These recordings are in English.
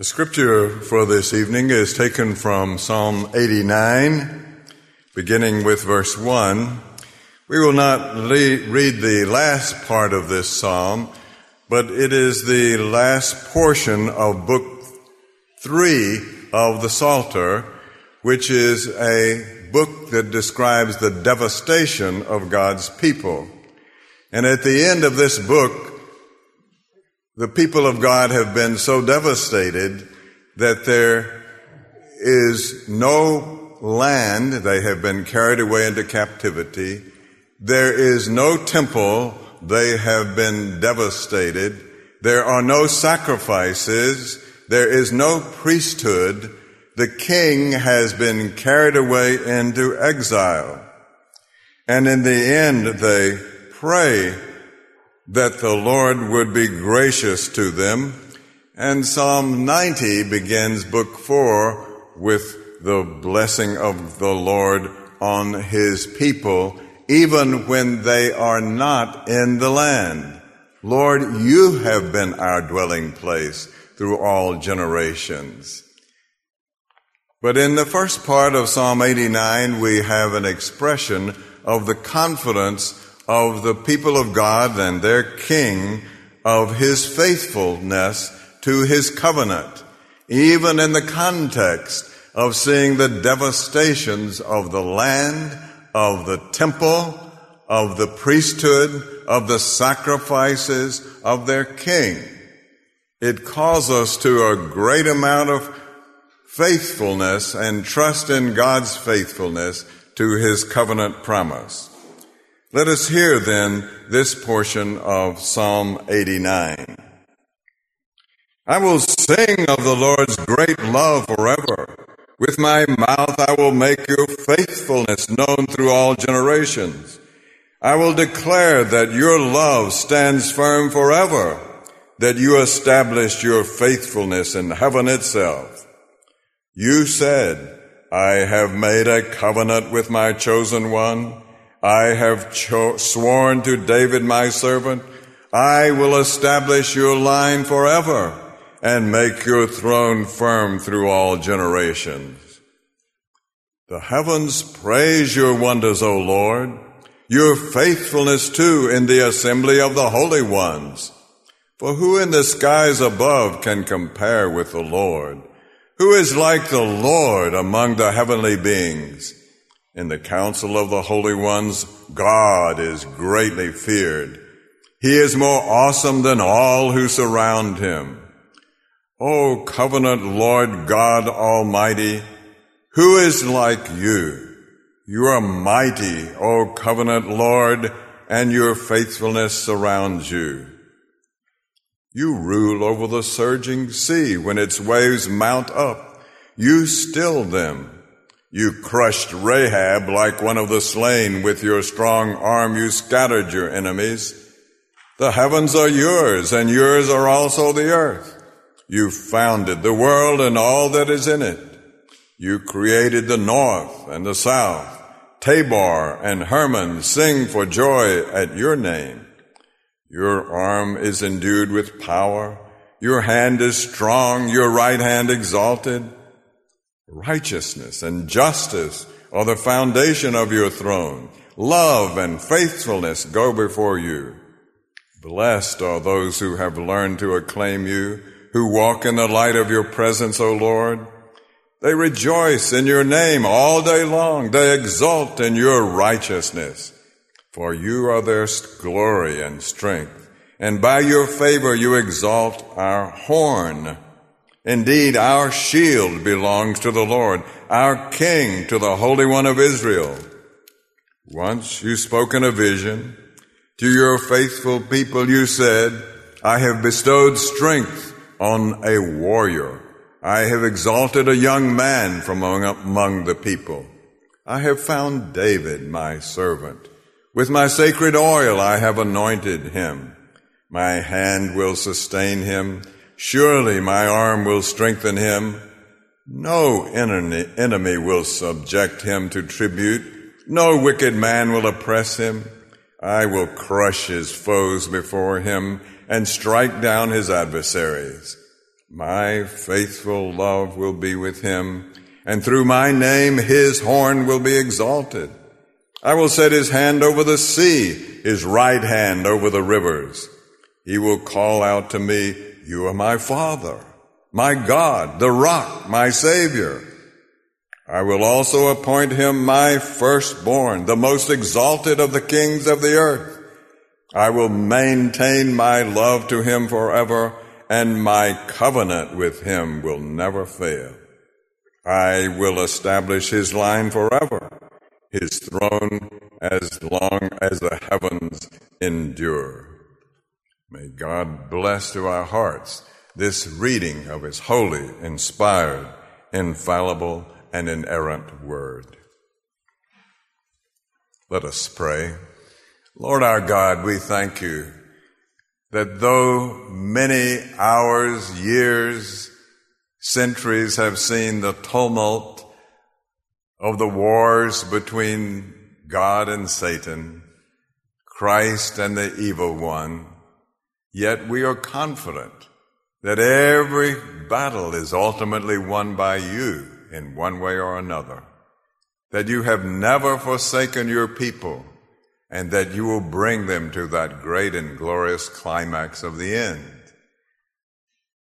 The scripture for this evening is taken from Psalm 89, beginning with verse 1. We will not read the last part of this psalm, but it is the last portion of book 3 of the Psalter, which is a book that describes the devastation of God's people. And at the end of this book, the people of God have been so devastated that there is no land. They have been carried away into captivity. There is no temple. They have been devastated. There are no sacrifices. There is no priesthood. The king has been carried away into exile. And in the end, they pray that the Lord would be gracious to them. And Psalm 90 begins book four with the blessing of the Lord on his people, even when they are not in the land. Lord, you have been our dwelling place through all generations. But in the first part of Psalm 89, we have an expression of the confidence of the people of God and their king of his faithfulness to his covenant, even in the context of seeing the devastations of the land, of the temple, of the priesthood, of the sacrifices of their king. It calls us to a great amount of faithfulness and trust in God's faithfulness to his covenant promise. Let us hear then this portion of Psalm 89. I will sing of the Lord's great love forever. With my mouth I will make your faithfulness known through all generations. I will declare that your love stands firm forever, that you established your faithfulness in heaven itself. You said, I have made a covenant with my chosen one. I have cho- sworn to David my servant, I will establish your line forever and make your throne firm through all generations. The heavens praise your wonders, O Lord, your faithfulness too in the assembly of the holy ones. For who in the skies above can compare with the Lord? Who is like the Lord among the heavenly beings? In the council of the holy ones, God is greatly feared. He is more awesome than all who surround him. O covenant Lord God Almighty, who is like you? You are mighty, O covenant Lord, and your faithfulness surrounds you. You rule over the surging sea when its waves mount up. You still them you crushed Rahab like one of the slain. With your strong arm you scattered your enemies. The heavens are yours, and yours are also the earth. You founded the world and all that is in it. You created the north and the south. Tabor and Hermon sing for joy at your name. Your arm is endued with power. Your hand is strong, your right hand exalted. Righteousness and justice are the foundation of your throne. Love and faithfulness go before you. Blessed are those who have learned to acclaim you, who walk in the light of your presence, O Lord. They rejoice in your name all day long. They exult in your righteousness. For you are their glory and strength. And by your favor you exalt our horn. Indeed, our shield belongs to the Lord, our King to the Holy One of Israel. Once you spoke in a vision. To your faithful people you said, I have bestowed strength on a warrior. I have exalted a young man from among the people. I have found David, my servant. With my sacred oil I have anointed him. My hand will sustain him. Surely my arm will strengthen him. No enemy will subject him to tribute. No wicked man will oppress him. I will crush his foes before him and strike down his adversaries. My faithful love will be with him, and through my name his horn will be exalted. I will set his hand over the sea, his right hand over the rivers. He will call out to me, You are my Father, my God, the rock, my Savior. I will also appoint him my firstborn, the most exalted of the kings of the earth. I will maintain my love to him forever and my covenant with him will never fail. I will establish his line forever, his throne as long as the heavens endure. May God bless to our hearts this reading of his holy, inspired, infallible, and inerrant word. Let us pray. Lord our God, we thank you that though many hours, years, centuries have seen the tumult of the wars between God and Satan, Christ and the evil one, yet we are confident that every battle is ultimately won by you in one way or another, that you have never forsaken your people, and that you will bring them to that great and glorious climax of the end.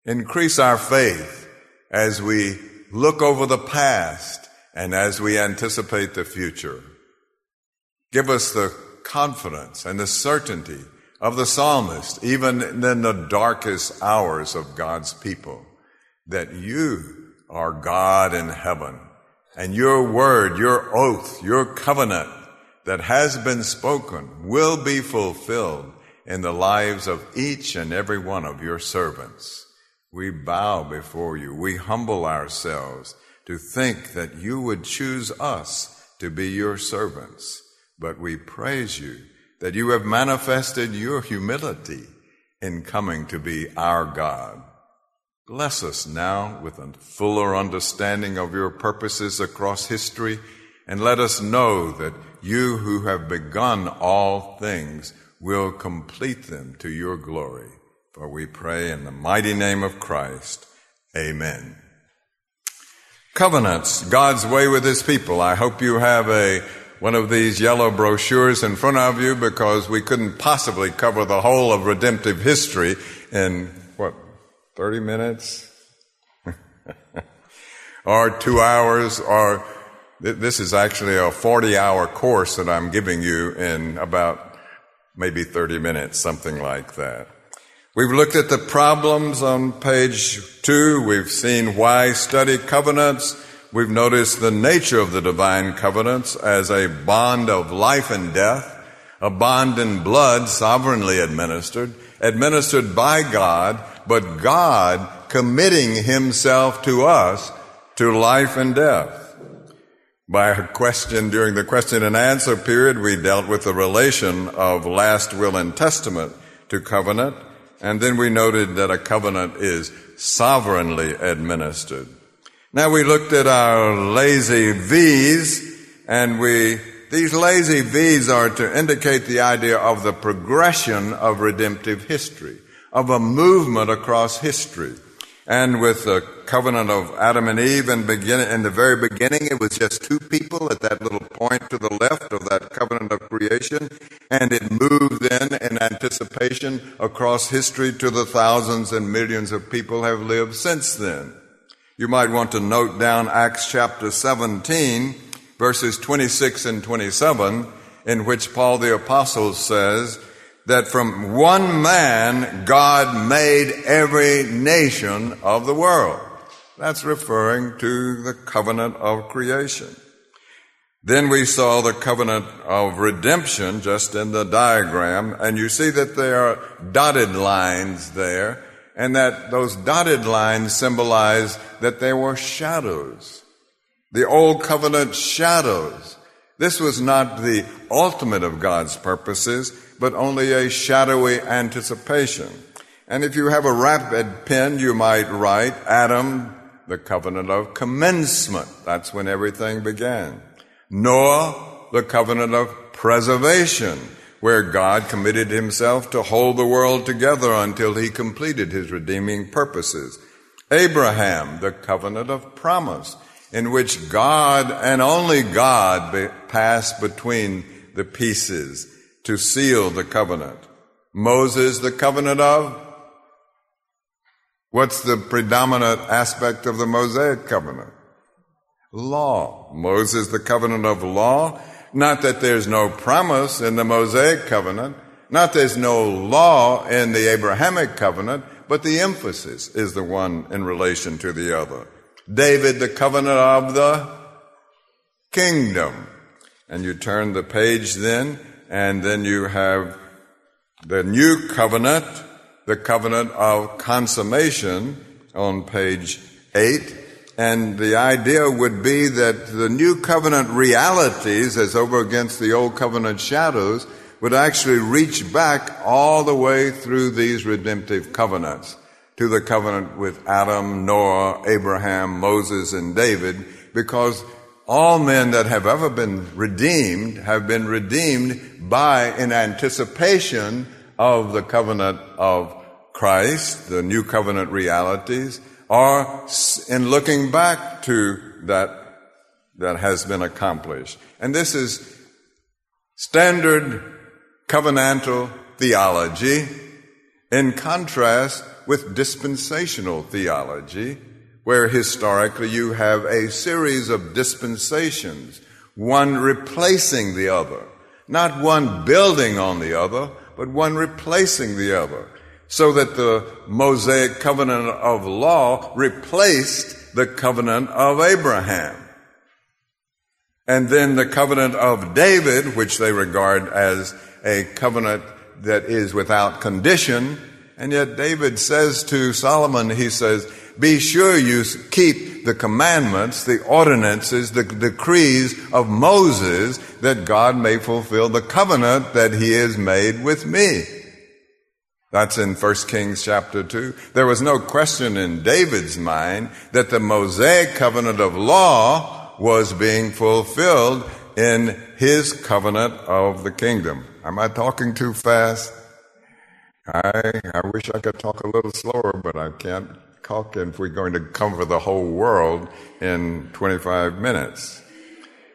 Increase our faith as we look over the past and as we anticipate the future. Give us the confidence and the certainty of the psalmist, even in the darkest hours of God's people, that you are God in heaven and your word, your oath, your covenant that has been spoken will be fulfilled in the lives of each and every one of your servants. We bow before you. We humble ourselves to think that you would choose us to be your servants. But we praise you that you have manifested your humility in coming to be our God. Bless us now with a fuller understanding of your purposes across history and let us know that you who have begun all things will complete them to your glory. For we pray in the mighty name of Christ. Amen. Covenants, God's way with his people. I hope you have a one of these yellow brochures in front of you because we couldn't possibly cover the whole of redemptive history in what 30 minutes or 2 hours or this is actually a 40 hour course that I'm giving you in about maybe 30 minutes, something like that. We've looked at the problems on page two. We've seen why study covenants. We've noticed the nature of the divine covenants as a bond of life and death, a bond in blood sovereignly administered, administered by God, but God committing himself to us to life and death. By a question during the question and answer period, we dealt with the relation of last will and testament to covenant, and then we noted that a covenant is sovereignly administered. Now we looked at our lazy V's, and we, these lazy V's are to indicate the idea of the progression of redemptive history, of a movement across history. And with the covenant of Adam and Eve in, begin, in the very beginning, it was just two people at that little point to the left of that covenant of creation. And it moved then in anticipation across history to the thousands and millions of people have lived since then. You might want to note down Acts chapter 17, verses 26 and 27, in which Paul the apostle says, that from one man God made every nation of the world. That's referring to the covenant of creation. Then we saw the covenant of redemption just in the diagram, and you see that there are dotted lines there, and that those dotted lines symbolize that there were shadows. The old covenant shadows. This was not the ultimate of God's purposes, but only a shadowy anticipation. And if you have a rapid pen, you might write Adam, the covenant of commencement. That's when everything began. Noah, the covenant of preservation, where God committed himself to hold the world together until he completed his redeeming purposes. Abraham, the covenant of promise, in which God and only God be, passed between the pieces to seal the covenant. Moses, the covenant of What's the predominant aspect of the Mosaic covenant? Law. Moses, the covenant of law. Not that there's no promise in the Mosaic covenant, not there's no law in the Abrahamic covenant, but the emphasis is the one in relation to the other. David, the covenant of the kingdom. And you turn the page then, and then you have the new covenant, the covenant of consummation on page 8. And the idea would be that the new covenant realities, as over against the old covenant shadows, would actually reach back all the way through these redemptive covenants. To the covenant with Adam, Noah, Abraham, Moses, and David, because all men that have ever been redeemed have been redeemed by in anticipation of the covenant of Christ, the new covenant realities, or in looking back to that that has been accomplished. And this is standard covenantal theology in contrast with dispensational theology, where historically you have a series of dispensations, one replacing the other, not one building on the other, but one replacing the other, so that the Mosaic covenant of law replaced the covenant of Abraham. And then the covenant of David, which they regard as a covenant that is without condition. And yet David says to Solomon, he says, be sure you keep the commandments, the ordinances, the decrees of Moses that God may fulfill the covenant that he has made with me. That's in 1 Kings chapter 2. There was no question in David's mind that the Mosaic covenant of law was being fulfilled in his covenant of the kingdom. Am I talking too fast? I, I wish I could talk a little slower, but I can't talk if we're going to cover the whole world in 25 minutes.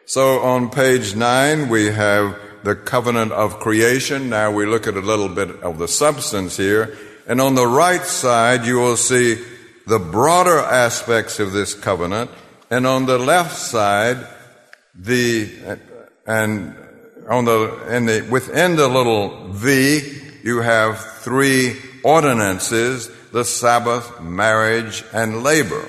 So on page 9, we have the covenant of creation. Now we look at a little bit of the substance here. And on the right side, you will see the broader aspects of this covenant. And on the left side, the, and on the, in the, within the little V, you have three ordinances, the Sabbath, marriage, and labor.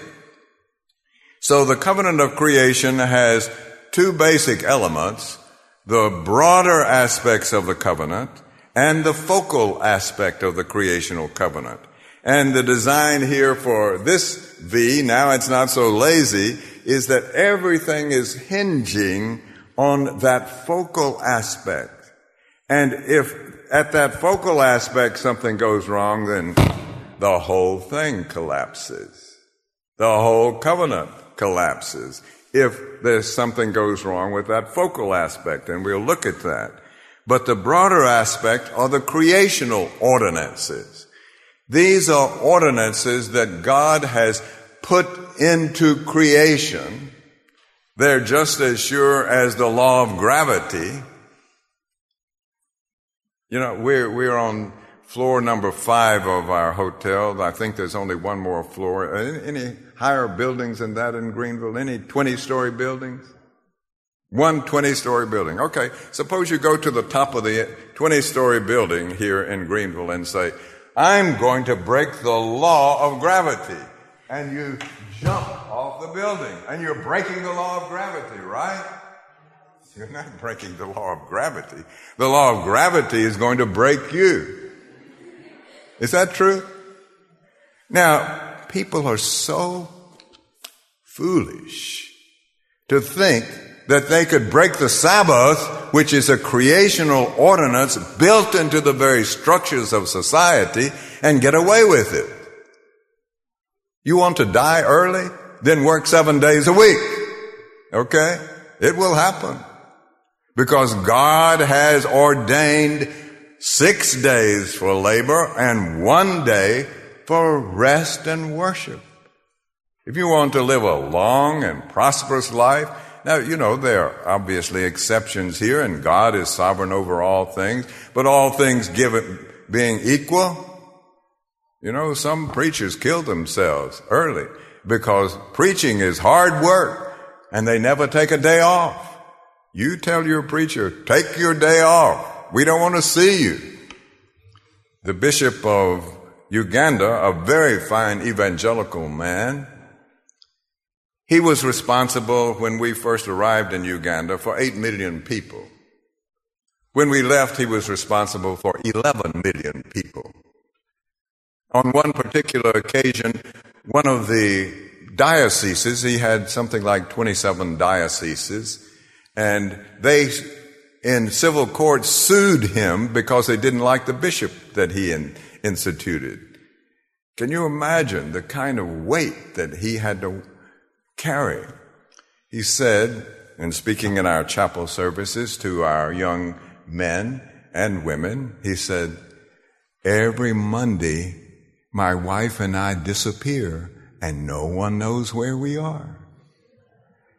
So the covenant of creation has two basic elements, the broader aspects of the covenant and the focal aspect of the creational covenant. And the design here for this V, now it's not so lazy, is that everything is hinging on that focal aspect. And if at that focal aspect something goes wrong, then the whole thing collapses. The whole covenant collapses if there's something goes wrong with that focal aspect, and we'll look at that. But the broader aspect are the creational ordinances. These are ordinances that God has put into creation they're just as sure as the law of gravity. You know, we're, we're on floor number five of our hotel. I think there's only one more floor. Any higher buildings than that in Greenville? Any 20 story buildings? One 20 story building. Okay. Suppose you go to the top of the 20 story building here in Greenville and say, I'm going to break the law of gravity. And you jump off the building. And you're breaking the law of gravity, right? You're not breaking the law of gravity. The law of gravity is going to break you. Is that true? Now, people are so foolish to think that they could break the Sabbath, which is a creational ordinance built into the very structures of society, and get away with it. You want to die early? Then work seven days a week. Okay? It will happen. Because God has ordained six days for labor and one day for rest and worship. If you want to live a long and prosperous life, now, you know, there are obviously exceptions here, and God is sovereign over all things, but all things given being equal, you know, some preachers kill themselves early because preaching is hard work and they never take a day off. You tell your preacher, take your day off. We don't want to see you. The bishop of Uganda, a very fine evangelical man, he was responsible when we first arrived in Uganda for 8 million people. When we left, he was responsible for 11 million people. On one particular occasion, one of the dioceses, he had something like 27 dioceses, and they, in civil court, sued him because they didn't like the bishop that he instituted. Can you imagine the kind of weight that he had to carry? He said, in speaking in our chapel services to our young men and women, he said, Every Monday, my wife and I disappear and no one knows where we are.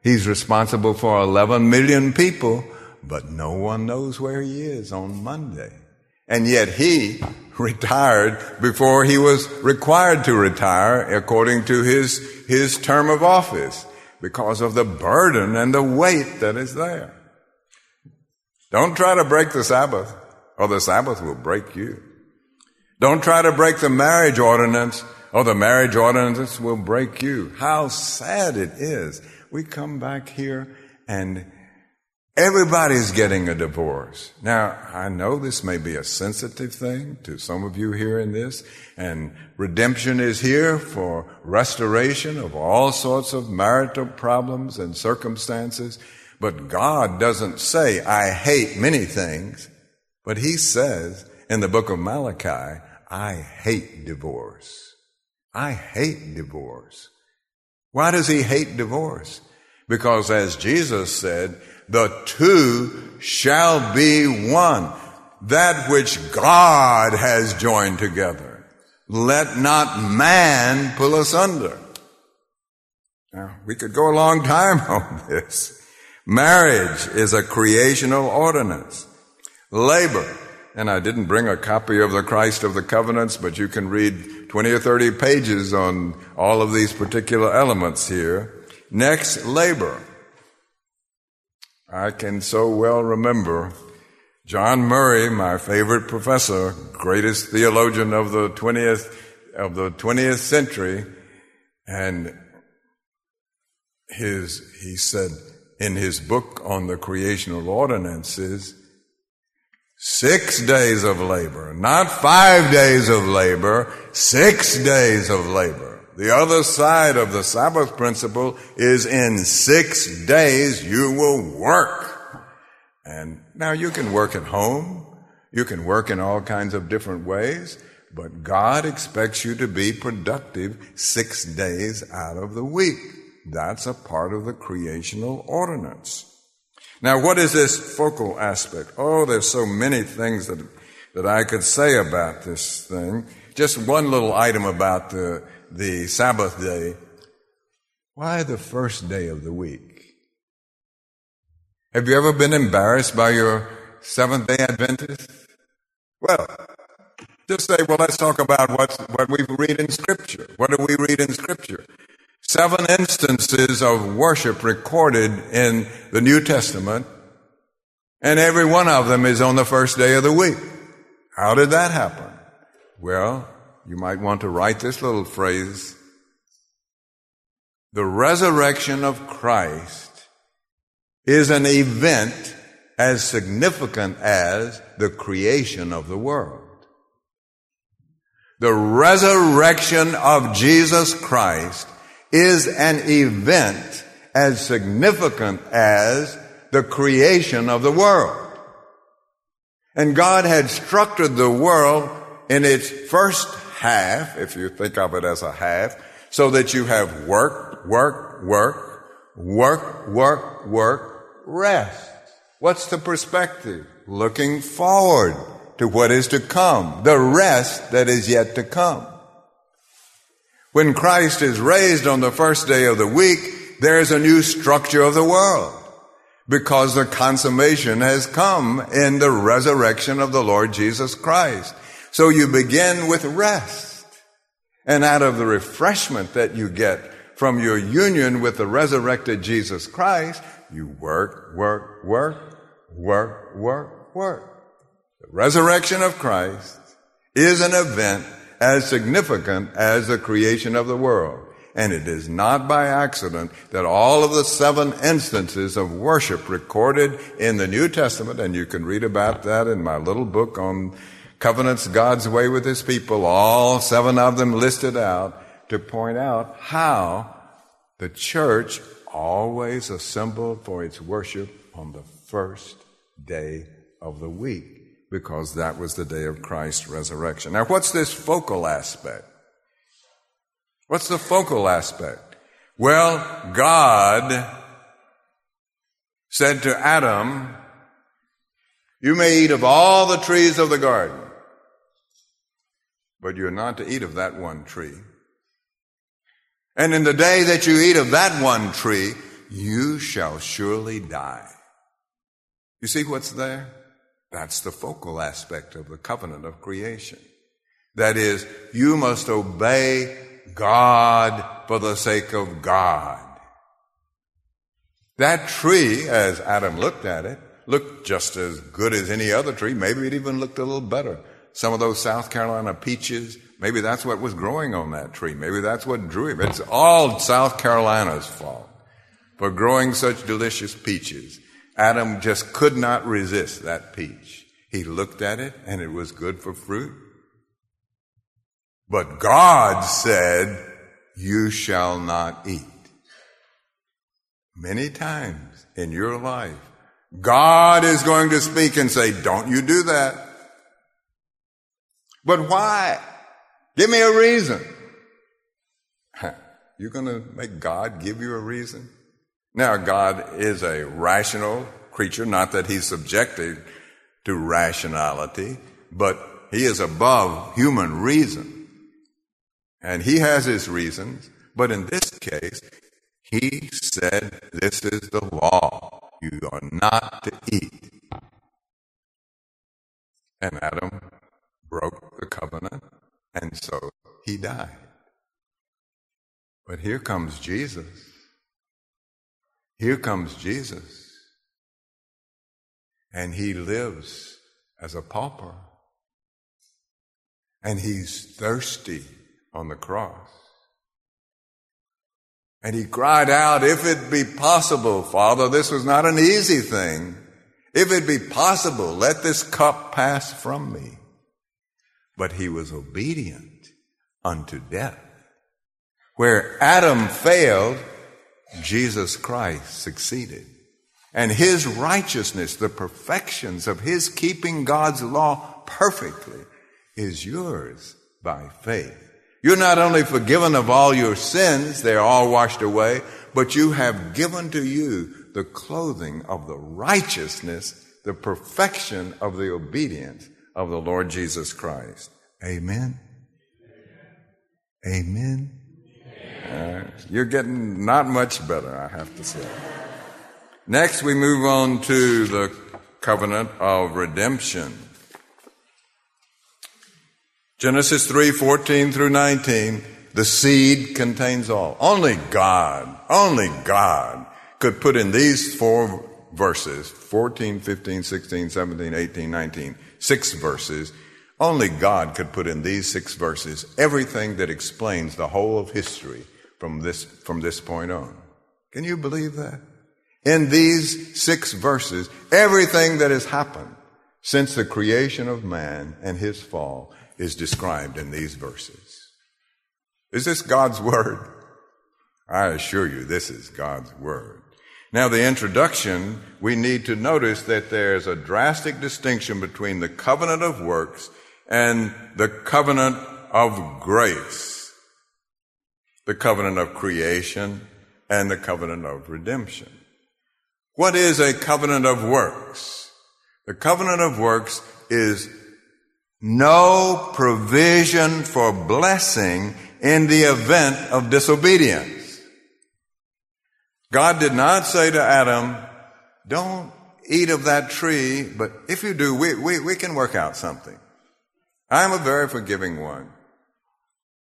He's responsible for 11 million people, but no one knows where he is on Monday. And yet he retired before he was required to retire according to his, his term of office because of the burden and the weight that is there. Don't try to break the Sabbath or the Sabbath will break you. Don't try to break the marriage ordinance or the marriage ordinance will break you. How sad it is we come back here and everybody's getting a divorce. Now, I know this may be a sensitive thing to some of you hearing this, and redemption is here for restoration of all sorts of marital problems and circumstances. But God doesn't say, I hate many things, but He says in the book of Malachi, I hate divorce. I hate divorce. Why does he hate divorce? Because as Jesus said, the two shall be one. That which God has joined together. Let not man pull us under. Now, we could go a long time on this. Marriage is a creational ordinance. Labor, and I didn't bring a copy of the Christ of the Covenants, but you can read 20 or 30 pages on all of these particular elements here. Next, labor. I can so well remember John Murray, my favorite professor, greatest theologian of the 20th, of the 20th century, and his, he said in his book on the creational ordinances, Six days of labor, not five days of labor, six days of labor. The other side of the Sabbath principle is in six days you will work. And now you can work at home. You can work in all kinds of different ways, but God expects you to be productive six days out of the week. That's a part of the creational ordinance. Now, what is this focal aspect? Oh, there's so many things that, that I could say about this thing. Just one little item about the, the Sabbath day. Why the first day of the week? Have you ever been embarrassed by your Seventh day Adventist? Well, just say, well, let's talk about what, what we read in Scripture. What do we read in Scripture? seven instances of worship recorded in the New Testament, and every one of them is on the first day of the week. How did that happen? Well, you might want to write this little phrase. The resurrection of Christ is an event as significant as the creation of the world. The resurrection of Jesus Christ is an event as significant as the creation of the world. And God had structured the world in its first half, if you think of it as a half, so that you have work, work, work, work, work, work, rest. What's the perspective? Looking forward to what is to come, the rest that is yet to come. When Christ is raised on the first day of the week, there's a new structure of the world because the consummation has come in the resurrection of the Lord Jesus Christ. So you begin with rest. And out of the refreshment that you get from your union with the resurrected Jesus Christ, you work, work, work, work, work, work. The resurrection of Christ is an event as significant as the creation of the world. And it is not by accident that all of the seven instances of worship recorded in the New Testament, and you can read about that in my little book on covenants God's way with his people, all seven of them listed out to point out how the church always assembled for its worship on the first day of the week because that was the day of Christ's resurrection. Now, what's this focal aspect? What's the focal aspect? Well, God said to Adam, You may eat of all the trees of the garden, but you're not to eat of that one tree. And in the day that you eat of that one tree, you shall surely die. You see what's there? That's the focal aspect of the covenant of creation. That is, you must obey God for the sake of God. That tree, as Adam looked at it, looked just as good as any other tree. Maybe it even looked a little better. Some of those South Carolina peaches, maybe that's what was growing on that tree. Maybe that's what drew him. It's all South Carolina's fault for growing such delicious peaches. Adam just could not resist that peach. He looked at it and it was good for fruit. But God said, you shall not eat. Many times in your life, God is going to speak and say, don't you do that. But why? Give me a reason. You're going to make God give you a reason? Now, God is a rational creature, not that he's subjected to rationality, but he is above human reason. And he has his reasons, but in this case, he said, This is the law. You are not to eat. And Adam broke the covenant, and so he died. But here comes Jesus. Here comes Jesus. And he lives as a pauper. And he's thirsty on the cross. And he cried out, if it be possible, Father, this was not an easy thing. If it be possible, let this cup pass from me. But he was obedient unto death. Where Adam failed, Jesus Christ succeeded. And his righteousness, the perfections of his keeping God's law perfectly, is yours by faith. You're not only forgiven of all your sins, they're all washed away, but you have given to you the clothing of the righteousness, the perfection of the obedience of the Lord Jesus Christ. Amen. Amen. Uh, you're getting not much better, I have to say. Next, we move on to the covenant of redemption. Genesis 3, 14 through 19, the seed contains all. Only God, only God could put in these four verses, 14, 15, 16, 17, 18, 19, six verses, only God could put in these six verses everything that explains the whole of history from this, from this point on. Can you believe that? In these six verses, everything that has happened since the creation of man and his fall is described in these verses. Is this God's word? I assure you, this is God's word. Now, the introduction, we need to notice that there's a drastic distinction between the covenant of works and the covenant of grace, the covenant of creation and the covenant of redemption. What is a covenant of works? The covenant of works is no provision for blessing in the event of disobedience. God did not say to Adam, don't eat of that tree, but if you do, we, we, we can work out something. I'm a very forgiving one.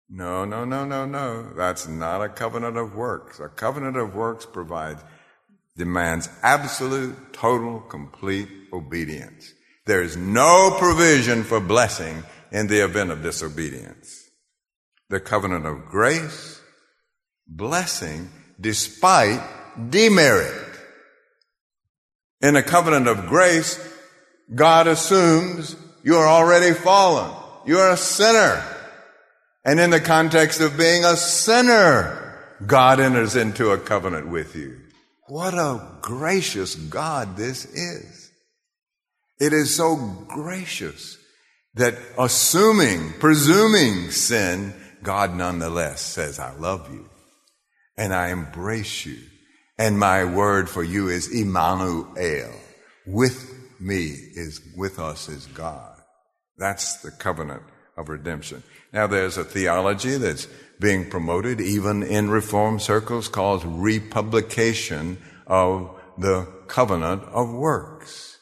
No, no, no, no, no. That's not a covenant of works. A covenant of works provides, demands absolute, total, complete obedience. There is no provision for blessing in the event of disobedience. The covenant of grace, blessing despite demerit. In a covenant of grace, God assumes you are already fallen. You are a sinner. And in the context of being a sinner, God enters into a covenant with you. What a gracious God this is. It is so gracious that assuming, presuming sin, God nonetheless says, I love you and I embrace you. And my word for you is Emmanuel. With me is, with us is God. That's the covenant of redemption. Now there's a theology that's being promoted even in reform circles called republication of the covenant of works.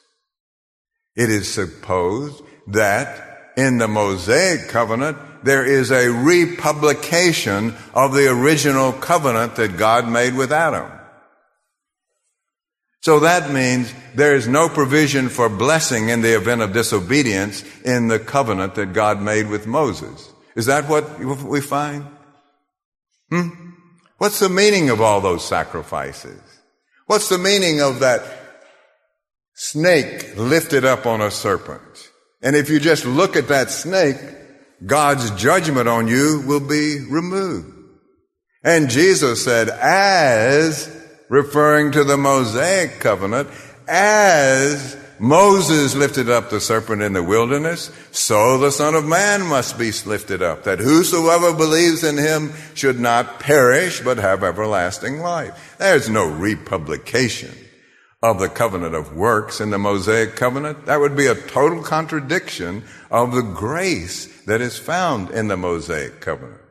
It is supposed that in the Mosaic covenant, there is a republication of the original covenant that God made with Adam. So that means there is no provision for blessing in the event of disobedience in the covenant that God made with Moses. Is that what we find? Hmm? What's the meaning of all those sacrifices? What's the meaning of that snake lifted up on a serpent? And if you just look at that snake, God's judgment on you will be removed. And Jesus said, as referring to the Mosaic covenant, as Moses lifted up the serpent in the wilderness, so the Son of Man must be lifted up, that whosoever believes in him should not perish, but have everlasting life. There's no republication of the covenant of works in the Mosaic covenant. That would be a total contradiction of the grace that is found in the Mosaic covenant.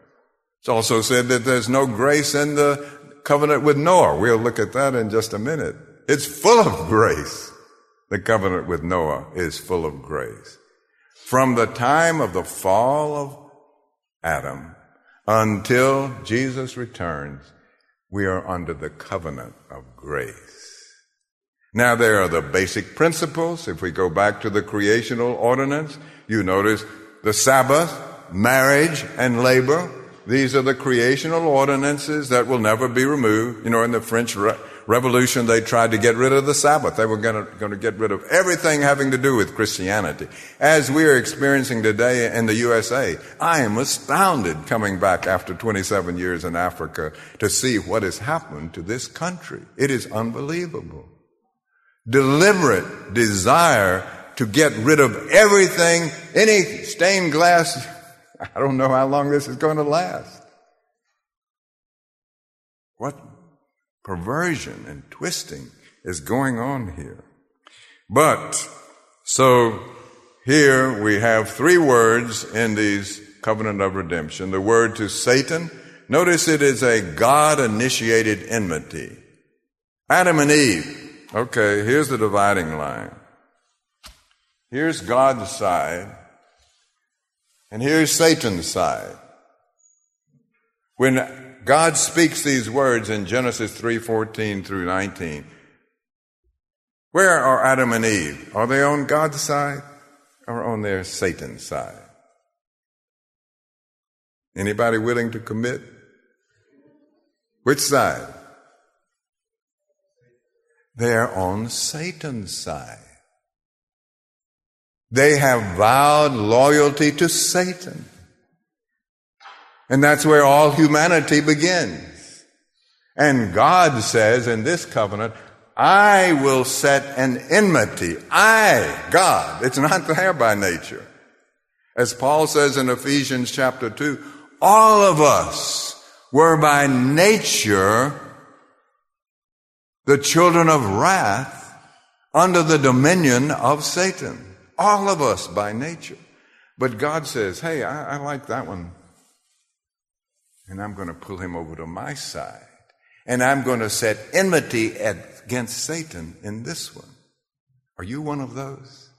It's also said that there's no grace in the covenant with Noah. We'll look at that in just a minute. It's full of grace. The covenant with Noah is full of grace. From the time of the fall of Adam until Jesus returns, we are under the covenant of grace. Now there are the basic principles. If we go back to the creational ordinance, you notice the Sabbath, marriage, and labor these are the creational ordinances that will never be removed. You know, in the French Re- Revolution, they tried to get rid of the Sabbath. They were going to get rid of everything having to do with Christianity. As we are experiencing today in the USA, I am astounded coming back after 27 years in Africa to see what has happened to this country. It is unbelievable. Deliberate desire to get rid of everything, any stained glass I don't know how long this is going to last. What perversion and twisting is going on here? But, so here we have three words in these covenant of redemption. The word to Satan, notice it is a God initiated enmity. Adam and Eve. Okay, here's the dividing line. Here's God's side. And here's Satan's side. When God speaks these words in Genesis 3:14 through 19, where are Adam and Eve? Are they on God's side or on their Satan's side? Anybody willing to commit? Which side? They're on Satan's side. They have vowed loyalty to Satan. And that's where all humanity begins. And God says in this covenant, I will set an enmity. I, God. It's not there by nature. As Paul says in Ephesians chapter 2, all of us were by nature the children of wrath under the dominion of Satan. All of us by nature. But God says, hey, I, I like that one. and I'm going to pull him over to my side. And I'm going to set enmity against Satan in this one. Are you one of those?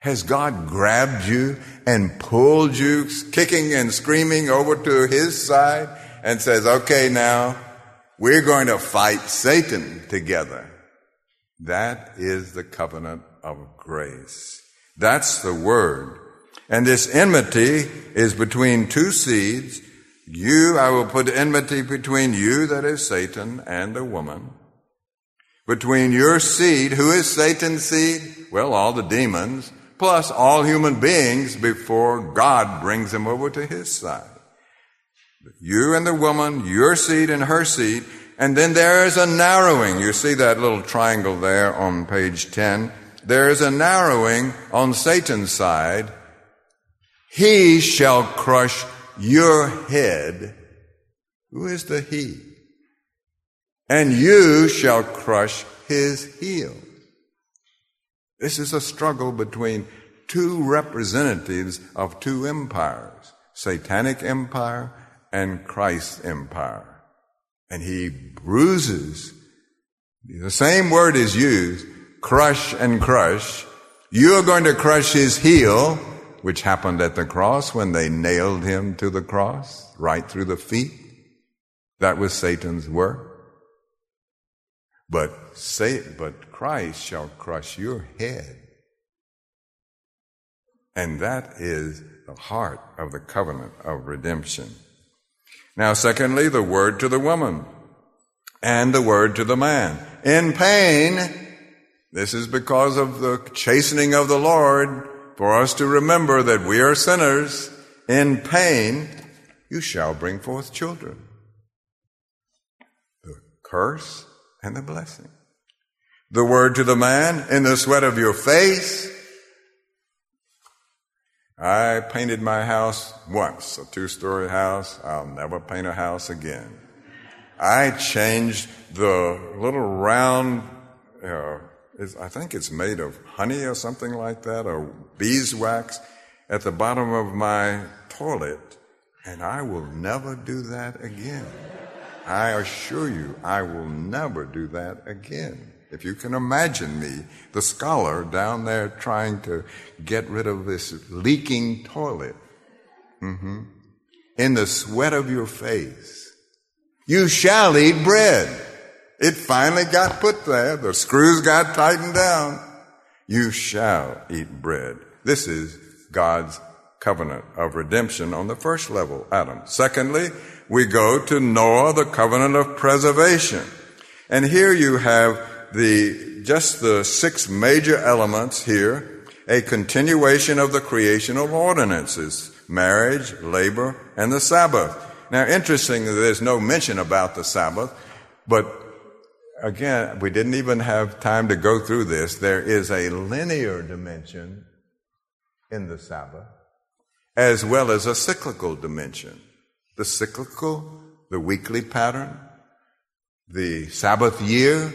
Has God grabbed you and pulled you kicking and screaming over to his side and says, okay, now we're going to fight Satan together. That is the covenant of grace. That's the word. And this enmity is between two seeds. You, I will put enmity between you, that is Satan, and the woman. Between your seed, who is Satan's seed? Well, all the demons, plus all human beings before God brings them over to his side. You and the woman, your seed and her seed, and then there is a narrowing. You see that little triangle there on page 10. There is a narrowing on Satan's side. He shall crush your head. Who is the he? And you shall crush his heel. This is a struggle between two representatives of two empires, satanic empire and Christ's empire. And he bruises. The same word is used, crush and crush. You're going to crush his heel, which happened at the cross when they nailed him to the cross, right through the feet. That was Satan's work. But say, but Christ shall crush your head. And that is the heart of the covenant of redemption. Now, secondly, the word to the woman and the word to the man. In pain, this is because of the chastening of the Lord for us to remember that we are sinners. In pain, you shall bring forth children. The curse and the blessing. The word to the man in the sweat of your face I painted my house once, a two story house. I'll never paint a house again. I changed the little round, uh, I think it's made of honey or something like that, or beeswax at the bottom of my toilet, and I will never do that again. I assure you, I will never do that again. If you can imagine me, the scholar down there trying to get rid of this leaking toilet, mm-hmm. in the sweat of your face, you shall eat bread. It finally got put there. The screws got tightened down. You shall eat bread. This is God's covenant of redemption on the first level, Adam. Secondly, we go to Noah, the covenant of preservation. And here you have the, just the six major elements here, a continuation of the creational ordinances, marriage, labor, and the Sabbath. Now, interestingly, there's no mention about the Sabbath, but again, we didn't even have time to go through this. There is a linear dimension in the Sabbath, as well as a cyclical dimension. The cyclical, the weekly pattern, the Sabbath year,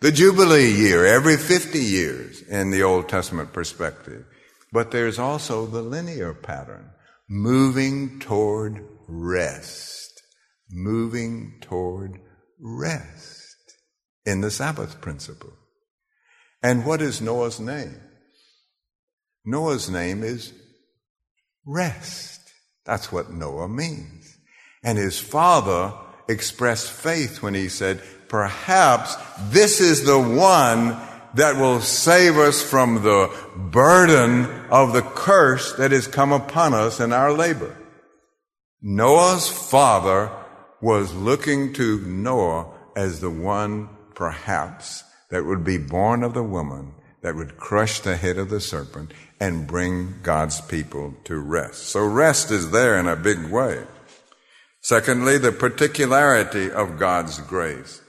the Jubilee year, every 50 years in the Old Testament perspective. But there's also the linear pattern, moving toward rest, moving toward rest in the Sabbath principle. And what is Noah's name? Noah's name is rest. That's what Noah means. And his father expressed faith when he said, perhaps this is the one that will save us from the burden of the curse that has come upon us in our labor. Noah's father was looking to Noah as the one, perhaps, that would be born of the woman, that would crush the head of the serpent and bring God's people to rest. So rest is there in a big way. Secondly, the particularity of God's grace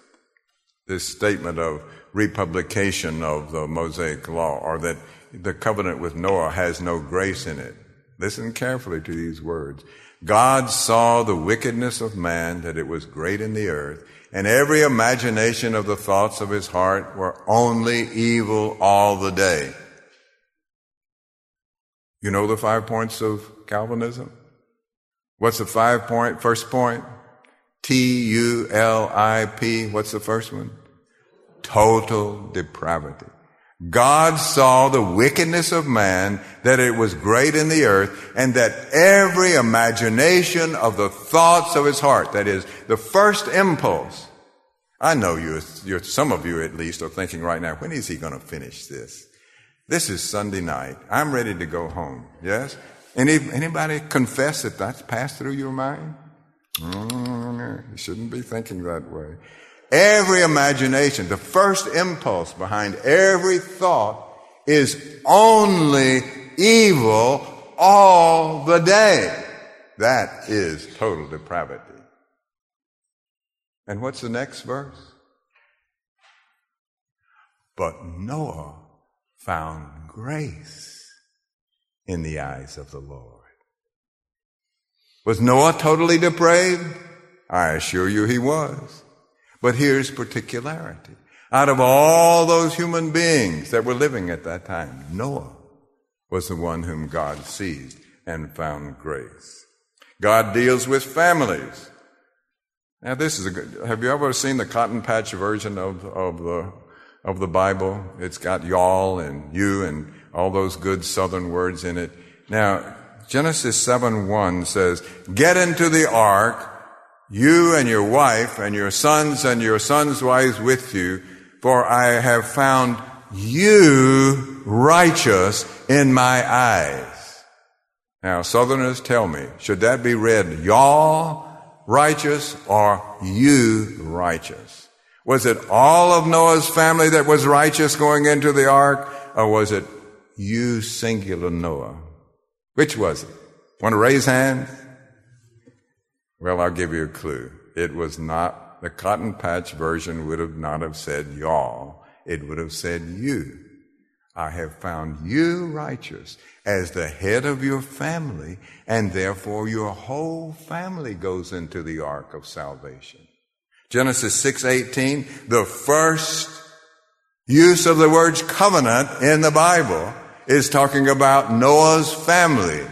this statement of republication of the Mosaic law, or that the covenant with Noah has no grace in it. Listen carefully to these words. God saw the wickedness of man, that it was great in the earth, and every imagination of the thoughts of his heart were only evil all the day. You know the five points of Calvinism? What's the five point, first point? T-U-L-I-P. What's the first one? Total depravity. God saw the wickedness of man, that it was great in the earth, and that every imagination of the thoughts of his heart, that is, the first impulse. I know you, some of you at least are thinking right now, when is he going to finish this? This is Sunday night. I'm ready to go home. Yes? Any, anybody confess that that's passed through your mind? Mm, you shouldn't be thinking that way. Every imagination, the first impulse behind every thought is only evil all the day. That is total depravity. And what's the next verse? But Noah found grace in the eyes of the Lord. Was Noah totally depraved? I assure you he was. But here's particularity. Out of all those human beings that were living at that time, Noah was the one whom God seized and found grace. God deals with families. Now this is a good, have you ever seen the cotton patch version of, of the, of the Bible? It's got y'all and you and all those good southern words in it. Now, Genesis 7 1 says, Get into the ark, you and your wife and your sons and your sons' wives with you, for I have found you righteous in my eyes. Now, Southerners tell me, should that be read y'all righteous or you righteous? Was it all of Noah's family that was righteous going into the ark, or was it you singular Noah? Which was it? Want to raise hands? Well, I'll give you a clue. It was not, the cotton patch version would have not have said y'all. It would have said you. I have found you righteous as the head of your family, and therefore your whole family goes into the ark of salvation. Genesis 6:18, the first use of the word covenant in the Bible is talking about Noah's family.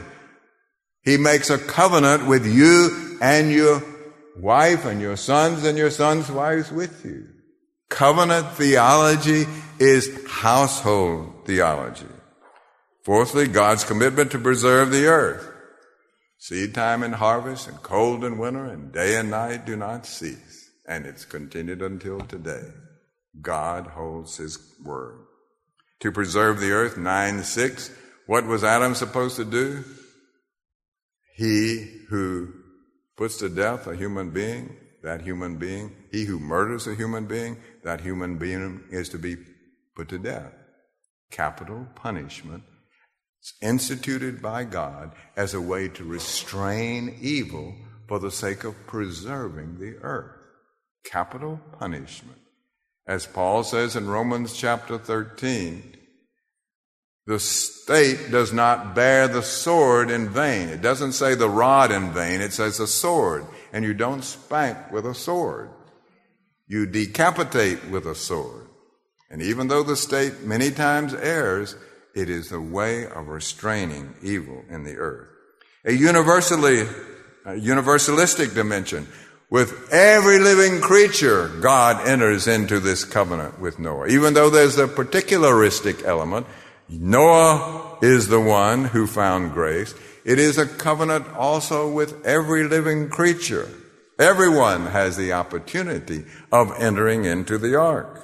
He makes a covenant with you and your wife and your sons and your sons' wives with you. Covenant theology is household theology. Fourthly, God's commitment to preserve the earth. Seed time and harvest and cold and winter and day and night do not cease. And it's continued until today. God holds his word. To preserve the earth, 9 6, what was Adam supposed to do? He who puts to death a human being, that human being, he who murders a human being, that human being is to be put to death. Capital punishment instituted by God as a way to restrain evil for the sake of preserving the earth. Capital punishment. As Paul says in Romans chapter 13, the state does not bear the sword in vain. It doesn't say the rod in vain, it says the sword. And you don't spank with a sword. You decapitate with a sword. And even though the state many times errs, it is the way of restraining evil in the earth. A universally, a universalistic dimension. With every living creature, God enters into this covenant with Noah. Even though there's a particularistic element, Noah is the one who found grace. It is a covenant also with every living creature. Everyone has the opportunity of entering into the ark.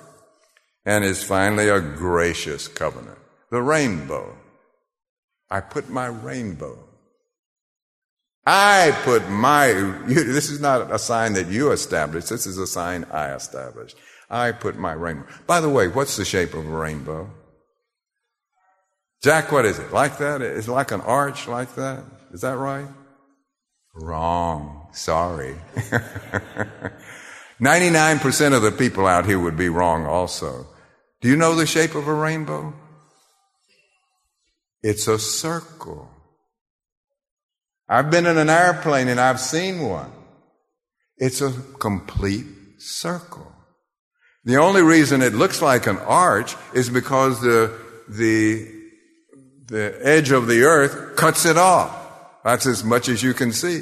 And is finally a gracious covenant. The rainbow. I put my rainbow. I put my, you, this is not a sign that you established. This is a sign I established. I put my rainbow. By the way, what's the shape of a rainbow? Jack, what is it? Like that? Is it like an arch like that? Is that right? Wrong. Sorry. 99% of the people out here would be wrong also. Do you know the shape of a rainbow? It's a circle. I've been in an airplane and I've seen one. It's a complete circle. The only reason it looks like an arch is because the, the the edge of the earth cuts it off. That's as much as you can see.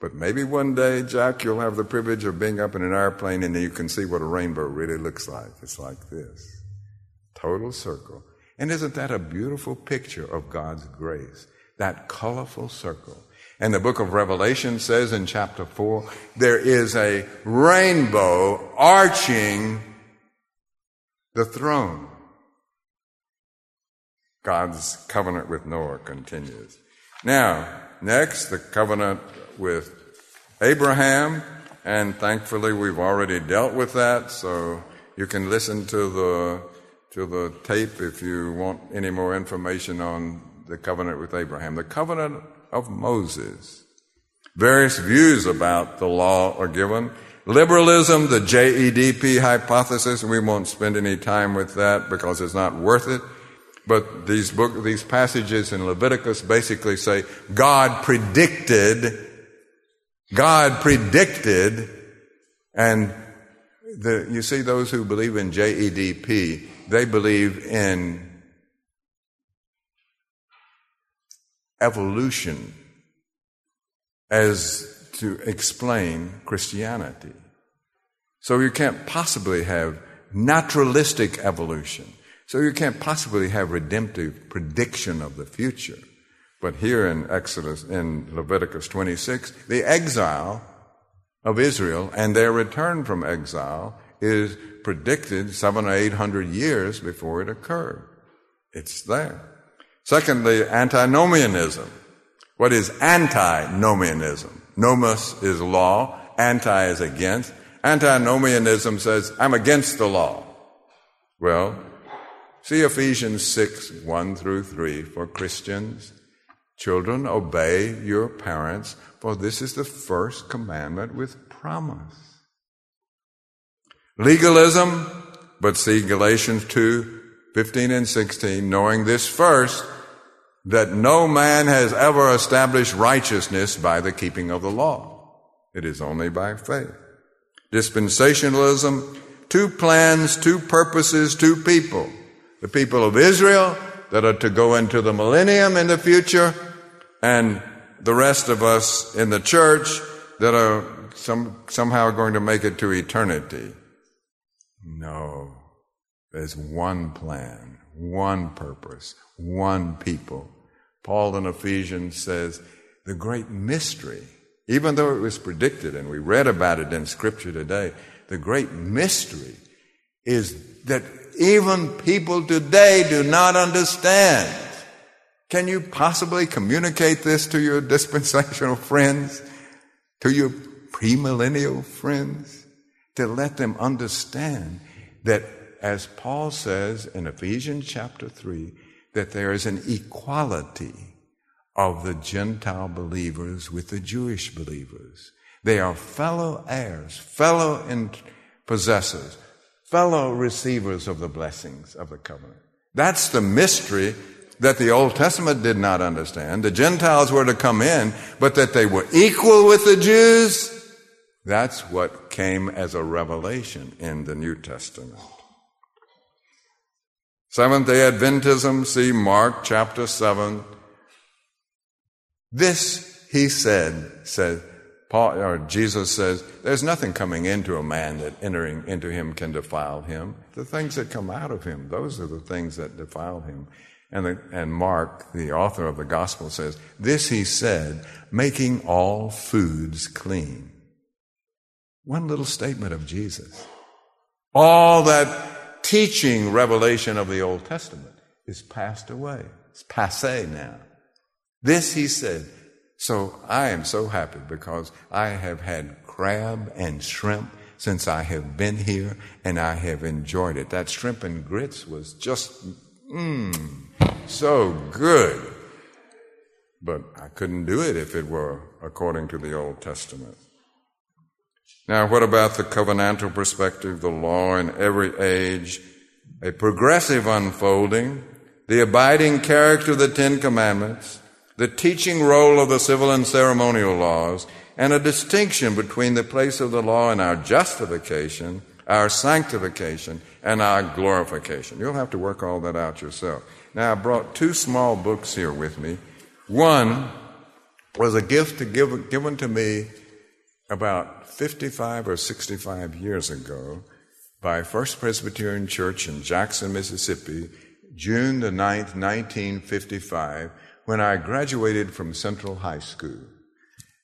But maybe one day, Jack, you'll have the privilege of being up in an airplane and you can see what a rainbow really looks like. It's like this total circle. And isn't that a beautiful picture of God's grace? That colorful circle. And the book of Revelation says in chapter 4 there is a rainbow arching the throne. God's covenant with Noah continues. Now, next, the covenant with Abraham, and thankfully we've already dealt with that, so you can listen to the to the tape if you want any more information on the covenant with Abraham. The covenant of Moses. Various views about the law are given. Liberalism, the JEDP hypothesis, we won't spend any time with that because it's not worth it. But these book, these passages in Leviticus basically say God predicted, God predicted, and the, you see those who believe in JEDP, they believe in evolution as to explain Christianity. So you can't possibly have naturalistic evolution. So you can't possibly have redemptive prediction of the future. But here in Exodus, in Leviticus 26, the exile of Israel and their return from exile is predicted seven or eight hundred years before it occurred. It's there. Secondly, antinomianism. What is antinomianism? Nomos is law, anti is against. Antinomianism says, I'm against the law. Well, See Ephesians 6, 1 through 3 for Christians. Children, obey your parents, for this is the first commandment with promise. Legalism, but see Galatians 2, 15 and 16, knowing this first, that no man has ever established righteousness by the keeping of the law. It is only by faith. Dispensationalism, two plans, two purposes, two people the people of Israel that are to go into the millennium in the future, and the rest of us in the church that are some, somehow going to make it to eternity. No. There's one plan, one purpose, one people. Paul in Ephesians says the great mystery, even though it was predicted and we read about it in scripture today, the great mystery is that even people today do not understand. Can you possibly communicate this to your dispensational friends, to your premillennial friends, to let them understand that, as Paul says in Ephesians chapter 3, that there is an equality of the Gentile believers with the Jewish believers. They are fellow heirs, fellow possessors fellow receivers of the blessings of the covenant. That's the mystery that the Old Testament did not understand. The Gentiles were to come in, but that they were equal with the Jews. That's what came as a revelation in the New Testament. Seventh day Adventism, see Mark chapter 7. This, he said, said, Paul, or Jesus says, there's nothing coming into a man that entering into him can defile him. The things that come out of him, those are the things that defile him. And, the, and Mark, the author of the gospel, says, This he said, making all foods clean. One little statement of Jesus. All that teaching revelation of the Old Testament is passed away. It's passe now. This he said, so I am so happy because I have had crab and shrimp since I have been here and I have enjoyed it. That shrimp and grits was just, mmm, so good. But I couldn't do it if it were according to the Old Testament. Now, what about the covenantal perspective, the law in every age, a progressive unfolding, the abiding character of the Ten Commandments, the teaching role of the civil and ceremonial laws, and a distinction between the place of the law and our justification, our sanctification, and our glorification. You'll have to work all that out yourself. Now, I brought two small books here with me. One was a gift to give, given to me about 55 or 65 years ago by First Presbyterian Church in Jackson, Mississippi, June the 9th, 1955, when I graduated from Central High School.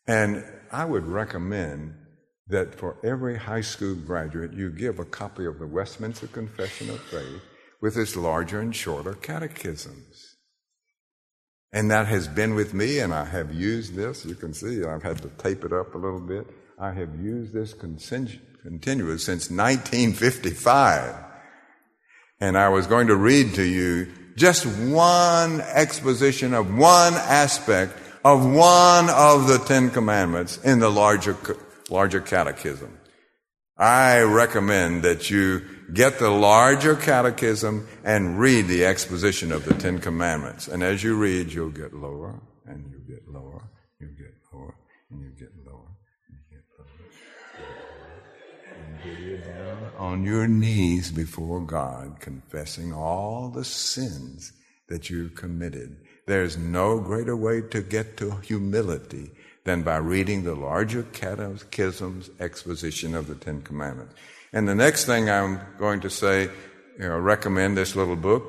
And I would recommend that for every high school graduate, you give a copy of the Westminster Confession of Faith with its larger and shorter catechisms. And that has been with me, and I have used this. You can see I've had to tape it up a little bit. I have used this continuous since 1955. And I was going to read to you just one exposition of one aspect of one of the Ten Commandments in the larger, larger catechism. I recommend that you get the larger catechism and read the exposition of the Ten Commandments. And as you read, you'll get lower and you get lower, you get lower, and you get lower, and you get lower. On your knees before God, confessing all the sins that you've committed. There's no greater way to get to humility than by reading the larger catechism's exposition of the Ten Commandments. And the next thing I'm going to say, you know, recommend this little book,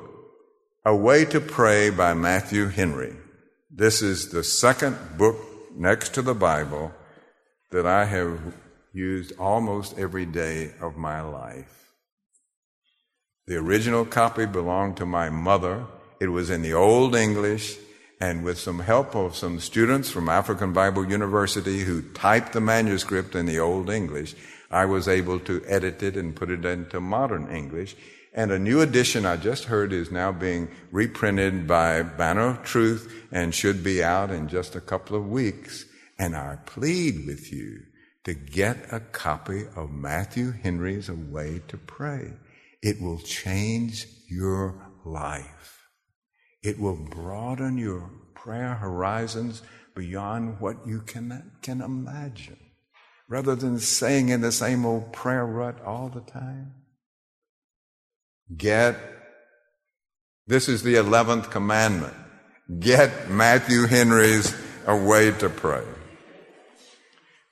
A Way to Pray by Matthew Henry. This is the second book next to the Bible that I have used almost every day of my life. The original copy belonged to my mother. It was in the Old English and with some help of some students from African Bible University who typed the manuscript in the Old English, I was able to edit it and put it into modern English. And a new edition I just heard is now being reprinted by Banner of Truth and should be out in just a couple of weeks. And I plead with you to get a copy of Matthew Henry's A Way to Pray. It will change your life. It will broaden your prayer horizons beyond what you can, can imagine. Rather than saying in the same old prayer rut all the time. Get, this is the 11th commandment. Get Matthew Henry's A Way to Pray.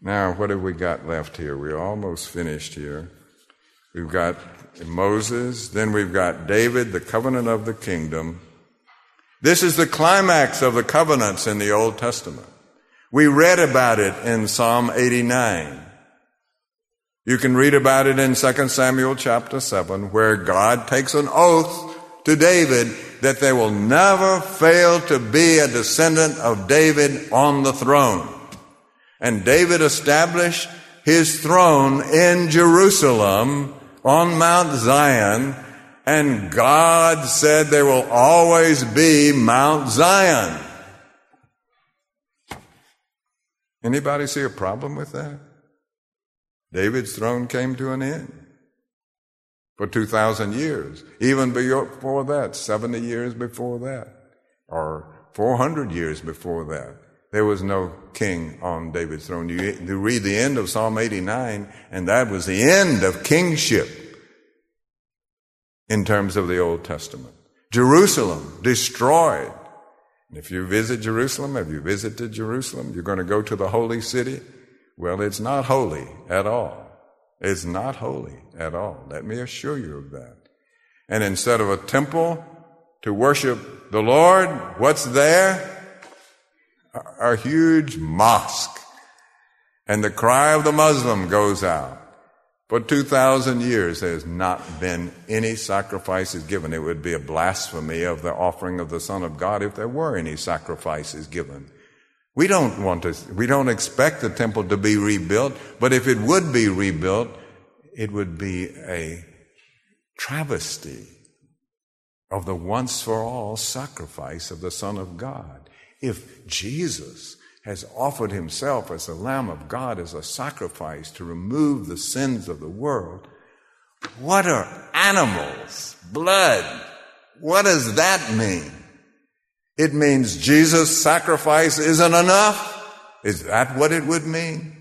Now, what have we got left here? We're almost finished here. We've got Moses, then we've got David, the covenant of the kingdom, this is the climax of the covenants in the Old Testament. We read about it in Psalm 89. You can read about it in 2 Samuel chapter 7, where God takes an oath to David that there will never fail to be a descendant of David on the throne. And David established his throne in Jerusalem on Mount Zion and God said there will always be Mount Zion. Anybody see a problem with that? David's throne came to an end for 2,000 years. Even before that, 70 years before that, or 400 years before that, there was no king on David's throne. You, you read the end of Psalm 89, and that was the end of kingship in terms of the Old Testament. Jerusalem destroyed. If you visit Jerusalem, have you visited Jerusalem? You're going to go to the holy city? Well, it's not holy at all. It's not holy at all. Let me assure you of that. And instead of a temple to worship the Lord, what's there? A, huge mosque. And the cry of the Muslim goes out. For 2,000 years, there has not been any sacrifices given. It would be a blasphemy of the offering of the Son of God if there were any sacrifices given. We don't want to, we don't expect the temple to be rebuilt, but if it would be rebuilt, it would be a travesty of the once for all sacrifice of the Son of God. If Jesus has offered himself as the Lamb of God as a sacrifice to remove the sins of the world. What are animals? Blood. What does that mean? It means Jesus' sacrifice isn't enough? Is that what it would mean?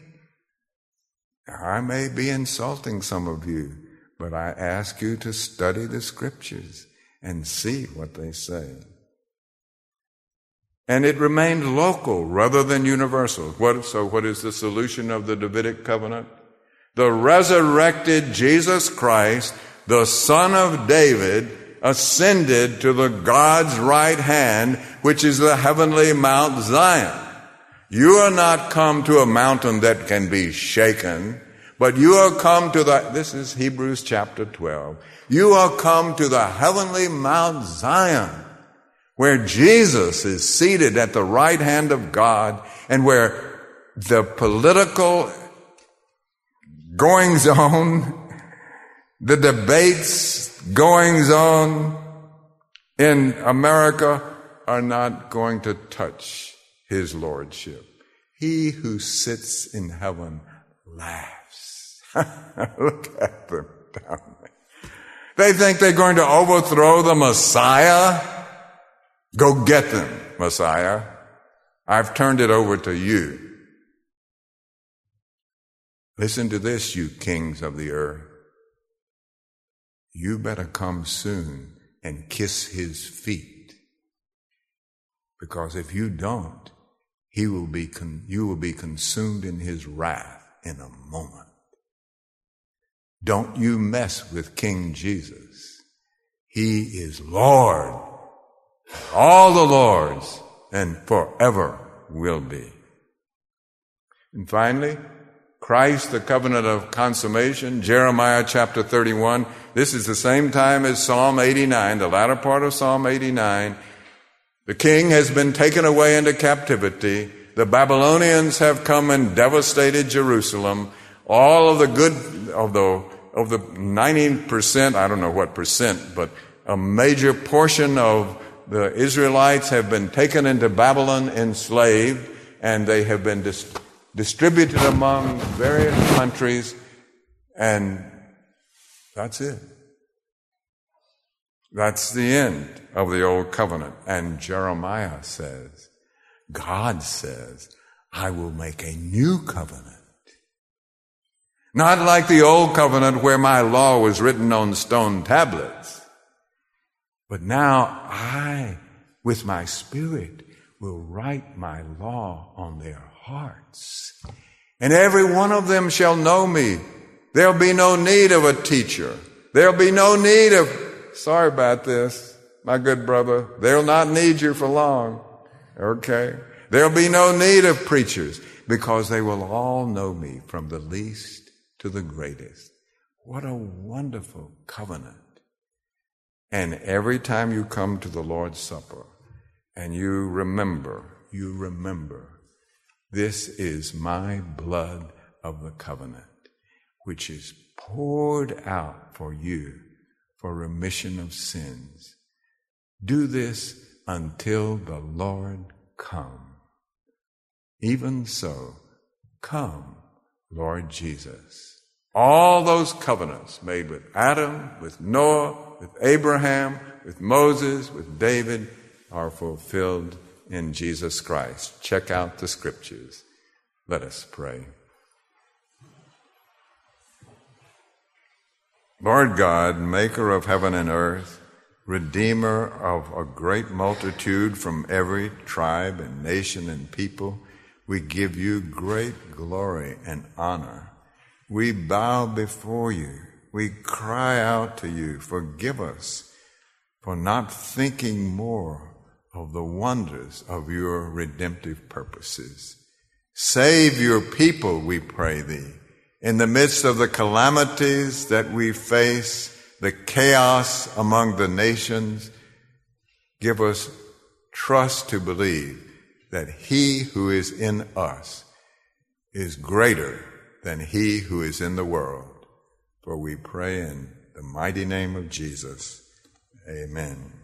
I may be insulting some of you, but I ask you to study the scriptures and see what they say. And it remained local rather than universal. What, so what is the solution of the Davidic covenant? The resurrected Jesus Christ, the son of David, ascended to the God's right hand, which is the heavenly Mount Zion. You are not come to a mountain that can be shaken, but you are come to the, this is Hebrews chapter 12. You are come to the heavenly Mount Zion, where Jesus is seated at the right hand of God and where the political goings on, the debates goings on in America are not going to touch his lordship. He who sits in heaven laughs. Look at them down there. They think they're going to overthrow the Messiah. Go get them, Messiah. I've turned it over to you. Listen to this, you kings of the earth. You better come soon and kiss his feet. Because if you don't, he will be con- you will be consumed in his wrath in a moment. Don't you mess with King Jesus. He is Lord, all the Lords, and forever will be. And finally, Christ, the covenant of consummation, Jeremiah chapter 31. This is the same time as Psalm 89, the latter part of Psalm 89. The king has been taken away into captivity. The Babylonians have come and devastated Jerusalem. All of the good, of the, of the 90%, I don't know what percent, but a major portion of the Israelites have been taken into Babylon enslaved and they have been dis- distributed among various countries and that's it. That's the end of the old covenant. And Jeremiah says, God says, I will make a new covenant. Not like the old covenant where my law was written on stone tablets. But now I, with my spirit, will write my law on their hearts. And every one of them shall know me. There'll be no need of a teacher. There'll be no need of, sorry about this, my good brother. They'll not need you for long. Okay? There'll be no need of preachers because they will all know me from the least to the greatest. What a wonderful covenant. And every time you come to the Lord's Supper and you remember, you remember, this is my blood of the covenant, which is poured out for you for remission of sins. Do this until the Lord come. Even so, come, Lord Jesus. All those covenants made with Adam, with Noah, with Abraham, with Moses, with David are fulfilled in Jesus Christ. Check out the scriptures. Let us pray. Lord God, maker of heaven and earth, Redeemer of a great multitude from every tribe and nation and people, we give you great glory and honor. We bow before you. We cry out to you, forgive us for not thinking more of the wonders of your redemptive purposes. Save your people, we pray thee, in the midst of the calamities that we face the chaos among the nations, give us trust to believe that he who is in us is greater than he who is in the world. For we pray in the mighty name of Jesus. Amen.